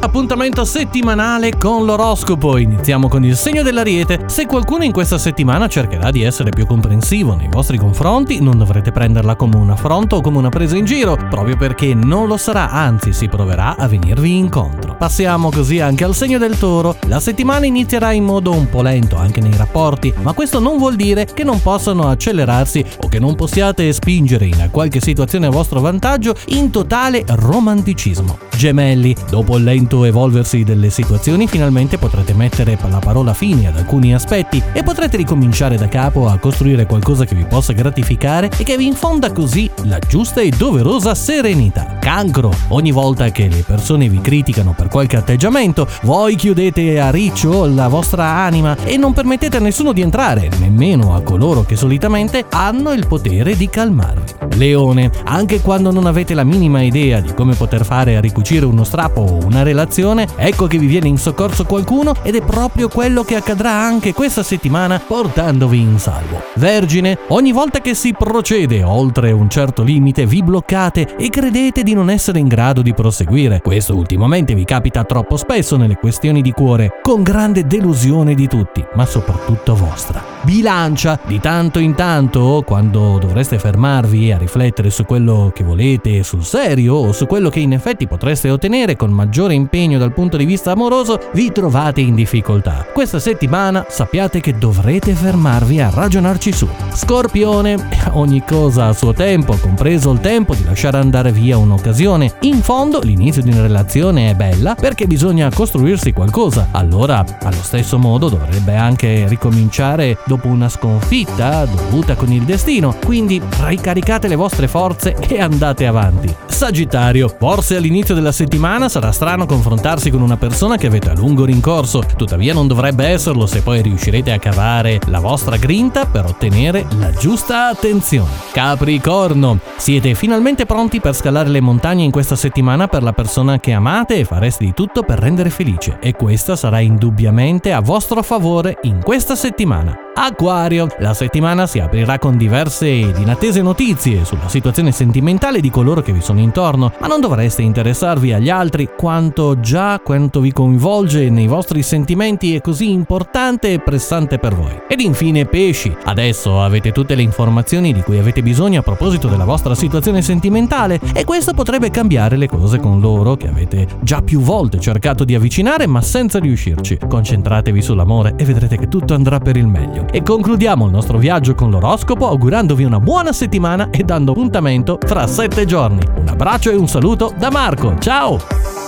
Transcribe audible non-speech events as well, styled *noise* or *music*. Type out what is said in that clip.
Appuntamento settimanale con l'oroscopo. Iniziamo con il segno dell'ariete. Se qualcuno in questa settimana cercherà di essere più comprensivo nei vostri confronti, non dovrete prenderla come un affronto o come una presa in giro, proprio perché non lo sarà, anzi si proverà a venirvi incontro. Passiamo così anche al segno del toro. La settimana inizierà in modo un po' lento anche nei rapporti, ma questo non vuol dire che non possano accelerarsi o che non possiate spingere in qualche situazione a vostro vantaggio in totale romanticismo. Gemelli, dopo il lento evolversi delle situazioni finalmente potrete mettere la parola fine ad alcuni aspetti e potrete ricominciare da capo a costruire qualcosa che vi possa gratificare e che vi infonda così la giusta e doverosa serenità. Cancro, ogni volta che le persone vi criticano per qualche atteggiamento, voi chiudete a riccio la vostra anima e non permettete a nessuno di entrare, nemmeno a coloro che solitamente hanno il potere di calmarvi. Leone, anche quando non avete la minima idea di come poter fare a ricucire uno strappo o una relazione, ecco che vi viene in soccorso qualcuno ed è proprio quello che accadrà anche questa settimana portandovi in salvo. Vergine, ogni volta che si procede oltre un certo limite vi bloccate e credete di non essere in grado di proseguire. Questo ultimamente vi capita troppo spesso nelle questioni di cuore, con grande delusione di tutti, ma soprattutto vostra. Bilancia, di tanto in tanto, quando dovreste fermarvi a riflettere su quello che volete sul serio o su quello che in effetti potreste ottenere con maggiore impegno dal punto di vista amoroso, vi trovate in difficoltà. Questa settimana sappiate che dovrete fermarvi a ragionarci su. Scorpione, *laughs* ogni cosa a suo tempo, compreso il tempo di lasciare andare via un'occasione. In fondo l'inizio di una relazione è bella perché bisogna costruirsi qualcosa. Allora, allo stesso modo dovrebbe anche ricominciare dopo una sconfitta dovuta con il destino. Quindi ricaricate le vostre forze e andate avanti. Sagittario, forse all'inizio della settimana sarà strano con confrontarsi con una persona che avete a lungo rincorso, tuttavia non dovrebbe esserlo se poi riuscirete a cavare la vostra grinta per ottenere la giusta attenzione. Capricorno, siete finalmente pronti per scalare le montagne in questa settimana per la persona che amate e fareste di tutto per rendere felice e questa sarà indubbiamente a vostro favore in questa settimana. Acquario, la settimana si aprirà con diverse ed inattese notizie sulla situazione sentimentale di coloro che vi sono intorno, ma non dovreste interessarvi agli altri quanto già quanto vi coinvolge nei vostri sentimenti è così importante e pressante per voi. Ed infine pesci, adesso avete tutte le informazioni di cui avete bisogno a proposito della vostra situazione sentimentale e questo potrebbe cambiare le cose con loro che avete già più volte cercato di avvicinare ma senza riuscirci. Concentratevi sull'amore e vedrete che tutto andrà per il meglio. E concludiamo il nostro viaggio con l'oroscopo augurandovi una buona settimana e dando appuntamento fra sette giorni. Un abbraccio e un saluto da Marco. Ciao!